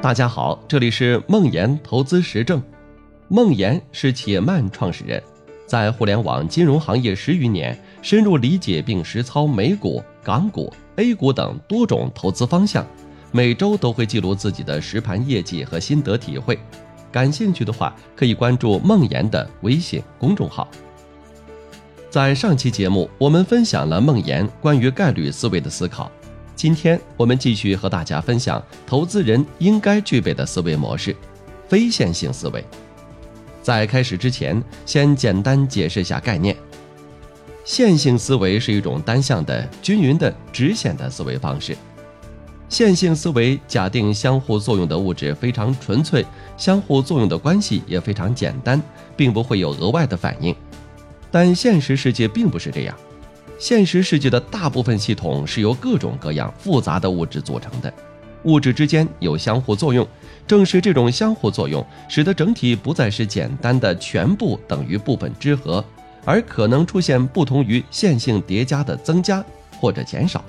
大家好，这里是梦岩投资实证。梦岩是企业慢创始人，在互联网金融行业十余年，深入理解并实操美股、港股、A 股等多种投资方向，每周都会记录自己的实盘业绩和心得体会。感兴趣的话，可以关注梦岩的微信公众号。在上期节目，我们分享了梦岩关于概率思维的思考。今天我们继续和大家分享投资人应该具备的思维模式——非线性思维。在开始之前，先简单解释一下概念。线性思维是一种单向的、均匀的、直线的思维方式。线性思维假定相互作用的物质非常纯粹，相互作用的关系也非常简单，并不会有额外的反应。但现实世界并不是这样。现实世界的大部分系统是由各种各样复杂的物质组成的，物质之间有相互作用，正是这种相互作用，使得整体不再是简单的全部等于部分之和，而可能出现不同于线性叠加的增加或者减少。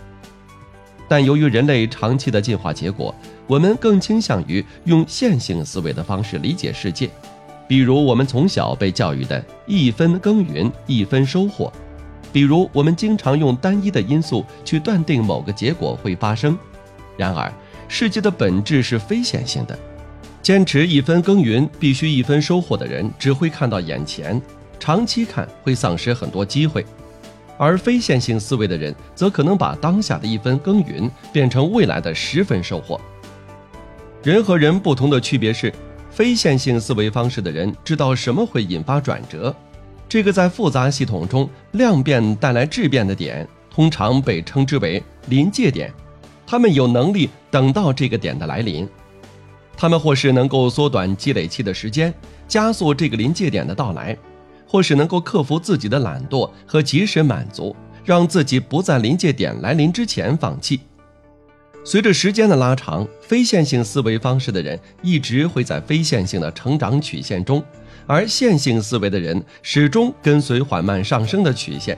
但由于人类长期的进化结果，我们更倾向于用线性思维的方式理解世界，比如我们从小被教育的一分耕耘一分收获。比如，我们经常用单一的因素去断定某个结果会发生。然而，世界的本质是非线性的。坚持一分耕耘必须一分收获的人，只会看到眼前，长期看会丧失很多机会；而非线性思维的人，则可能把当下的一分耕耘变成未来的十分收获。人和人不同的区别是，非线性思维方式的人知道什么会引发转折。这个在复杂系统中量变带来质变的点，通常被称之为临界点。他们有能力等到这个点的来临，他们或是能够缩短积累期的时间，加速这个临界点的到来，或是能够克服自己的懒惰和及时满足，让自己不在临界点来临之前放弃。随着时间的拉长，非线性思维方式的人一直会在非线性的成长曲线中。而线性思维的人始终跟随缓慢上升的曲线，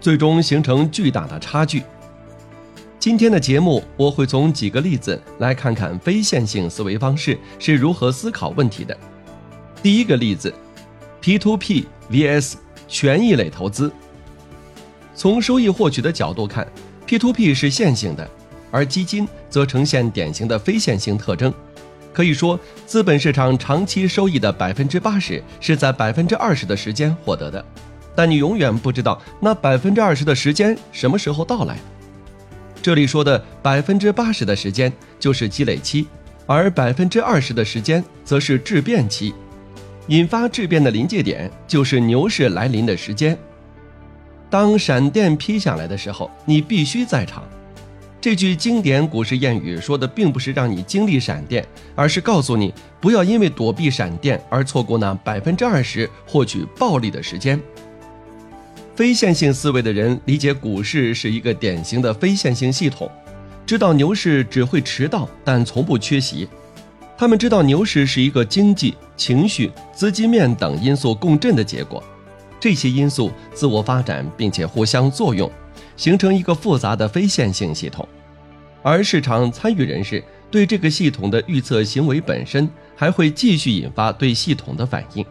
最终形成巨大的差距。今天的节目，我会从几个例子来看看非线性思维方式是如何思考问题的。第一个例子，P2P vs 权益类投资。从收益获取的角度看，P2P 是线性的，而基金则呈现典型的非线性特征。可以说，资本市场长期收益的百分之八十是在百分之二十的时间获得的，但你永远不知道那百分之二十的时间什么时候到来。这里说的百分之八十的时间就是积累期，而百分之二十的时间则是质变期。引发质变的临界点就是牛市来临的时间。当闪电劈下来的时候，你必须在场。这句经典股市谚语说的并不是让你经历闪电，而是告诉你不要因为躲避闪电而错过那百分之二十获取暴利的时间。非线性思维的人理解股市是一个典型的非线性系统，知道牛市只会迟到，但从不缺席。他们知道牛市是一个经济、情绪、资金面等因素共振的结果，这些因素自我发展并且互相作用。形成一个复杂的非线性系统，而市场参与人士对这个系统的预测行为本身，还会继续引发对系统的反应。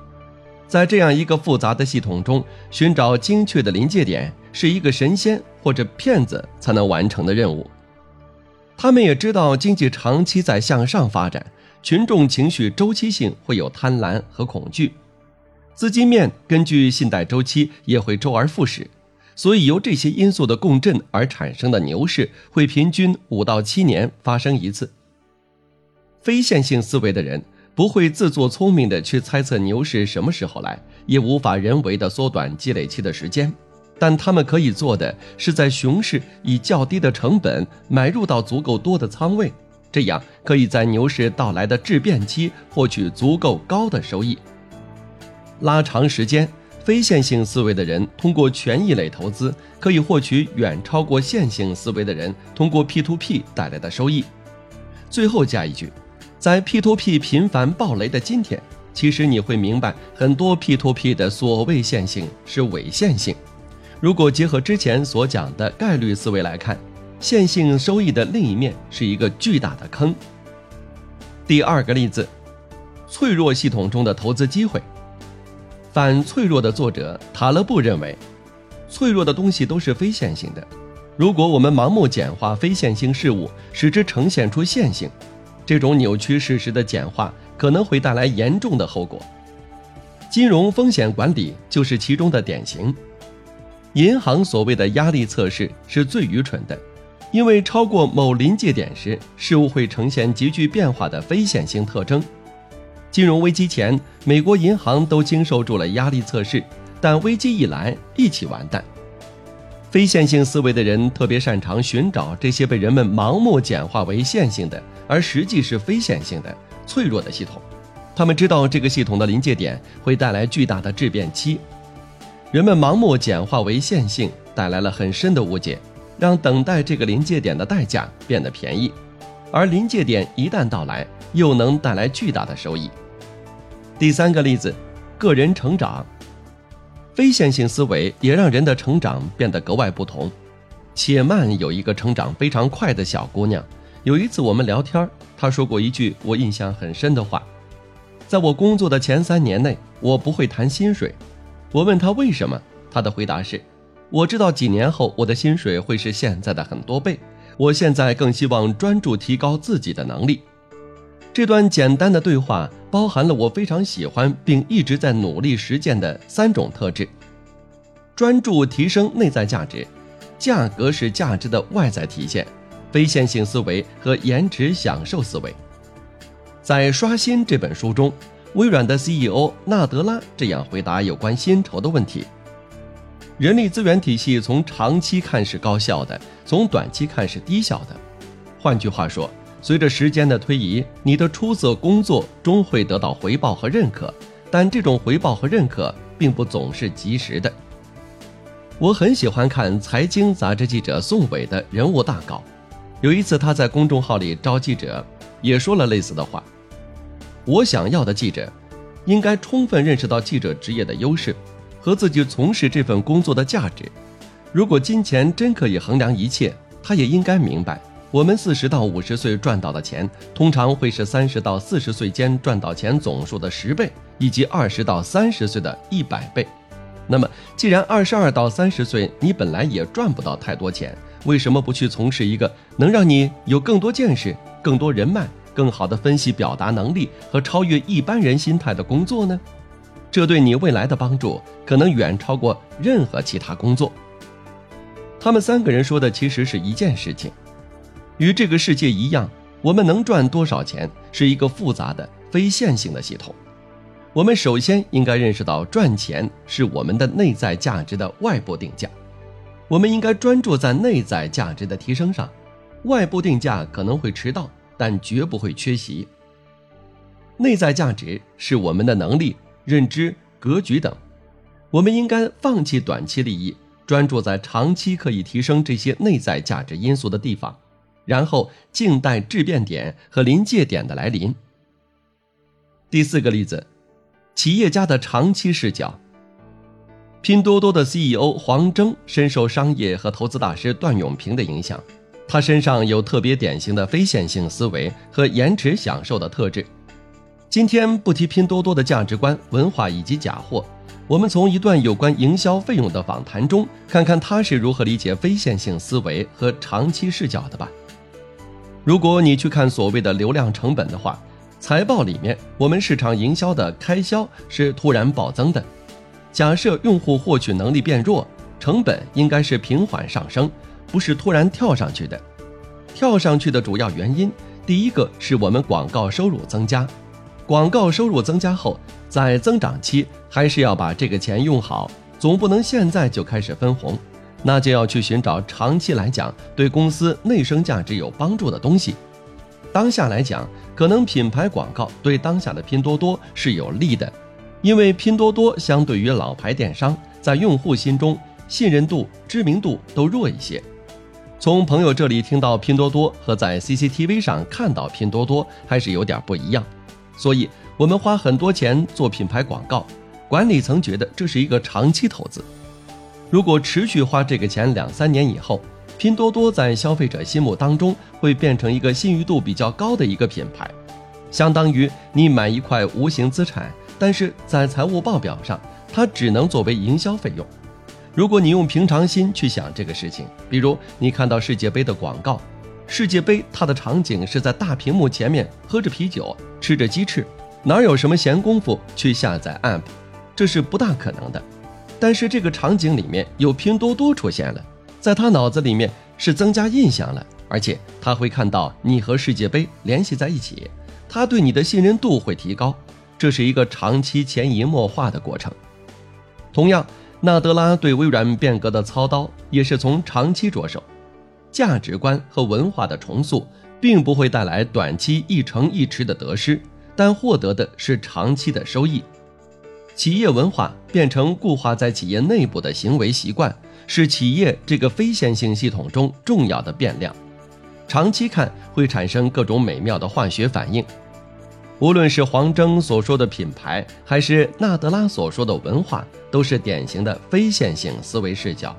在这样一个复杂的系统中，寻找精确的临界点，是一个神仙或者骗子才能完成的任务。他们也知道，经济长期在向上发展，群众情绪周期性会有贪婪和恐惧，资金面根据信贷周期也会周而复始。所以，由这些因素的共振而产生的牛市，会平均五到七年发生一次。非线性思维的人不会自作聪明的去猜测牛市什么时候来，也无法人为的缩短积累期的时间，但他们可以做的是在熊市以较低的成本买入到足够多的仓位，这样可以在牛市到来的质变期获取足够高的收益，拉长时间。非线性思维的人通过权益类投资，可以获取远超过线性思维的人通过 P2P 带来的收益。最后加一句，在 P2P 频繁暴雷的今天，其实你会明白，很多 P2P 的所谓线性是伪线性。如果结合之前所讲的概率思维来看，线性收益的另一面是一个巨大的坑。第二个例子，脆弱系统中的投资机会。反脆弱的作者塔勒布认为，脆弱的东西都是非线性的。如果我们盲目简化非线性事物，使之呈现出线性，这种扭曲事实的简化可能会带来严重的后果。金融风险管理就是其中的典型。银行所谓的压力测试是最愚蠢的，因为超过某临界点时，事物会呈现急剧变化的非线性特征。金融危机前，美国银行都经受住了压力测试，但危机一来，一起完蛋。非线性思维的人特别擅长寻找这些被人们盲目简化为线性的，而实际是非线性的、脆弱的系统。他们知道这个系统的临界点会带来巨大的质变期。人们盲目简化为线性，带来了很深的误解，让等待这个临界点的代价变得便宜，而临界点一旦到来，又能带来巨大的收益。第三个例子，个人成长，非线性思维也让人的成长变得格外不同。且慢有一个成长非常快的小姑娘，有一次我们聊天，她说过一句我印象很深的话：在我工作的前三年内，我不会谈薪水。我问她为什么，她的回答是：我知道几年后我的薪水会是现在的很多倍。我现在更希望专注提高自己的能力。这段简单的对话包含了我非常喜欢并一直在努力实践的三种特质：专注提升内在价值，价格是价值的外在体现，非线性思维和延迟享受思维。在《刷新》这本书中，微软的 CEO 纳德拉这样回答有关薪酬的问题：人力资源体系从长期看是高效的，从短期看是低效的。换句话说。随着时间的推移，你的出色工作终会得到回报和认可，但这种回报和认可并不总是及时的。我很喜欢看财经杂志记者宋伟的人物大稿。有一次，他在公众号里招记者，也说了类似的话：“我想要的记者，应该充分认识到记者职业的优势和自己从事这份工作的价值。如果金钱真可以衡量一切，他也应该明白。”我们四十到五十岁赚到的钱，通常会是三十到四十岁间赚到钱总数的十倍，以及二十到三十岁的一百倍。那么，既然二十二到三十岁你本来也赚不到太多钱，为什么不去从事一个能让你有更多见识、更多人脉、更好的分析表达能力和超越一般人心态的工作呢？这对你未来的帮助可能远超过任何其他工作。他们三个人说的其实是一件事情。与这个世界一样，我们能赚多少钱是一个复杂的非线性的系统。我们首先应该认识到，赚钱是我们的内在价值的外部定价。我们应该专注在内在价值的提升上。外部定价可能会迟到，但绝不会缺席。内在价值是我们的能力、认知、格局等。我们应该放弃短期利益，专注在长期可以提升这些内在价值因素的地方。然后静待质变点和临界点的来临。第四个例子，企业家的长期视角。拼多多的 CEO 黄峥深受商业和投资大师段永平的影响，他身上有特别典型的非线性思维和延迟享受的特质。今天不提拼多多的价值观、文化以及假货，我们从一段有关营销费用的访谈中，看看他是如何理解非线性思维和长期视角的吧。如果你去看所谓的流量成本的话，财报里面我们市场营销的开销是突然暴增的。假设用户获取能力变弱，成本应该是平缓上升，不是突然跳上去的。跳上去的主要原因，第一个是我们广告收入增加，广告收入增加后，在增长期还是要把这个钱用好，总不能现在就开始分红。那就要去寻找长期来讲对公司内生价值有帮助的东西。当下来讲，可能品牌广告对当下的拼多多是有利的，因为拼多多相对于老牌电商，在用户心中信任度、知名度都弱一些。从朋友这里听到拼多多和在 CCTV 上看到拼多多还是有点不一样，所以我们花很多钱做品牌广告，管理层觉得这是一个长期投资。如果持续花这个钱两三年以后，拼多多在消费者心目当中会变成一个信誉度比较高的一个品牌。相当于你买一块无形资产，但是在财务报表上，它只能作为营销费用。如果你用平常心去想这个事情，比如你看到世界杯的广告，世界杯它的场景是在大屏幕前面喝着啤酒，吃着鸡翅，哪有什么闲工夫去下载 App？这是不大可能的。但是这个场景里面有拼多多出现了，在他脑子里面是增加印象了，而且他会看到你和世界杯联系在一起，他对你的信任度会提高，这是一个长期潜移默化的过程。同样，纳德拉对微软变革的操刀也是从长期着手，价值观和文化的重塑并不会带来短期一成一池的得失，但获得的是长期的收益。企业文化变成固化在企业内部的行为习惯，是企业这个非线性系统中重要的变量。长期看会产生各种美妙的化学反应。无论是黄峥所说的品牌，还是纳德拉所说的文化，都是典型的非线性思维视角。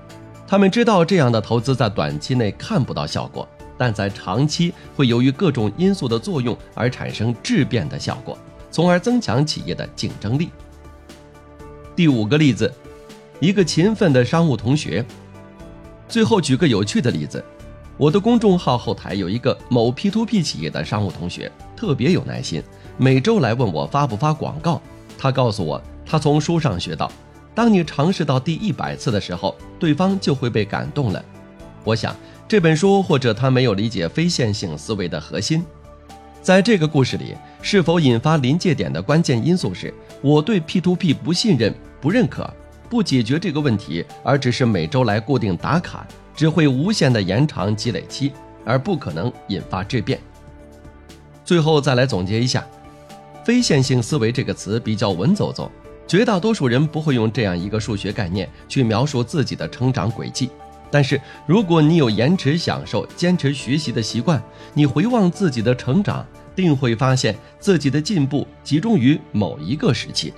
他们知道这样的投资在短期内看不到效果，但在长期会由于各种因素的作用而产生质变的效果，从而增强企业的竞争力。第五个例子，一个勤奋的商务同学。最后举个有趣的例子，我的公众号后台有一个某 P2P 企业的商务同学，特别有耐心，每周来问我发不发广告。他告诉我，他从书上学到，当你尝试到第一百次的时候，对方就会被感动了。我想这本书或者他没有理解非线性思维的核心。在这个故事里，是否引发临界点的关键因素是我对 P2P 不信任、不认可、不解决这个问题，而只是每周来固定打卡，只会无限的延长积累期，而不可能引发质变。最后再来总结一下，非线性思维这个词比较文绉绉，绝大多数人不会用这样一个数学概念去描述自己的成长轨迹。但是，如果你有延迟享受、坚持学习的习惯，你回望自己的成长，定会发现自己的进步集中于某一个时期。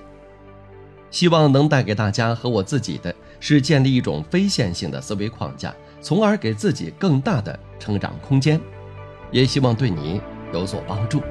希望能带给大家和我自己的是建立一种非线性的思维框架，从而给自己更大的成长空间。也希望对你有所帮助。